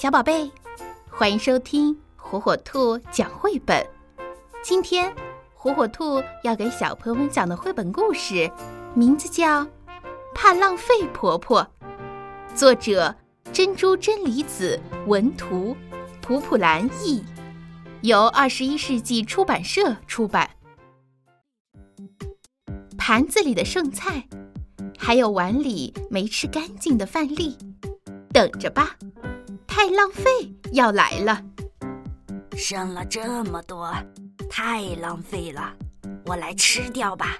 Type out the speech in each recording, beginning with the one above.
小宝贝，欢迎收听火火兔讲绘本。今天，火火兔要给小朋友们讲的绘本故事，名字叫《怕浪费婆婆》，作者珍珠真理子文图，普普兰译，由二十一世纪出版社出版。盘子里的剩菜，还有碗里没吃干净的饭粒，等着吧。太浪费要来了，剩了这么多，太浪费了，我来吃掉吧。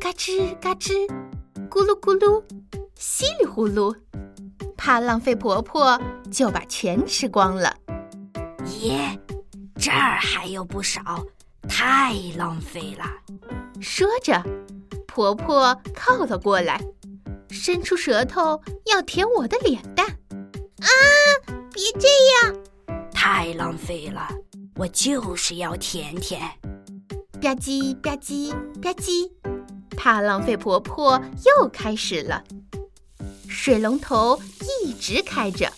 嘎吱嘎吱，咕噜咕噜，稀里呼噜，怕浪费婆婆就把全吃光了。耶，这儿还有不少，太浪费了。说着，婆婆靠了过来，伸出舌头要舔我的脸蛋。啊！别这样，太浪费了！我就是要甜甜。吧唧吧唧吧唧，怕浪费婆婆又开始了。水龙头一直开着，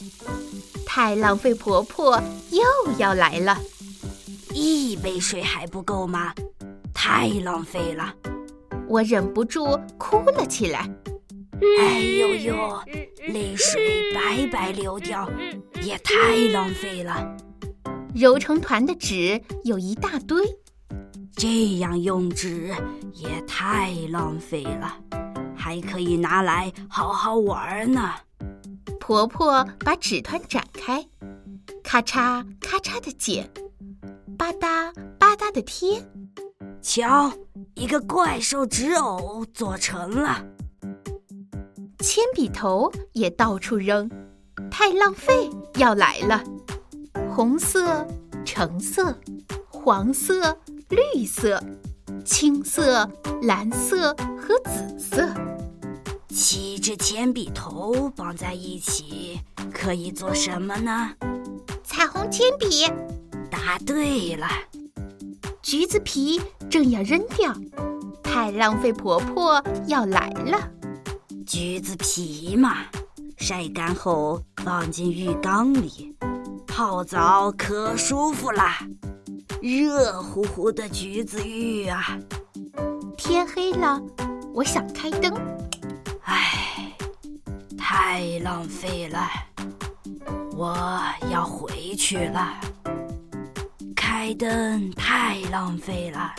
太浪费婆婆又要来了。一杯水还不够吗？太浪费了！我忍不住哭了起来。哎呦呦，泪水白白流掉，也太浪费了。揉成团的纸有一大堆，这样用纸也太浪费了，还可以拿来好好玩呢。婆婆把纸团展开，咔嚓咔嚓的剪，吧嗒吧嗒的贴。瞧，一个怪兽纸偶做成了。铅笔头也到处扔，太浪费要来了。红色、橙色、黄色、绿色、青色、蓝色和紫色，七支铅笔头绑在一起可以做什么呢？彩虹铅笔。答对了。橘子皮正要扔掉，太浪费婆婆要来了。橘子皮嘛，晒干后放进浴缸里泡澡，可舒服啦！热乎乎的橘子浴啊！天黑了，我想开灯。唉，太浪费了，我要回去了。开灯太浪费了，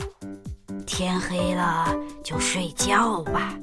天黑了就睡觉吧。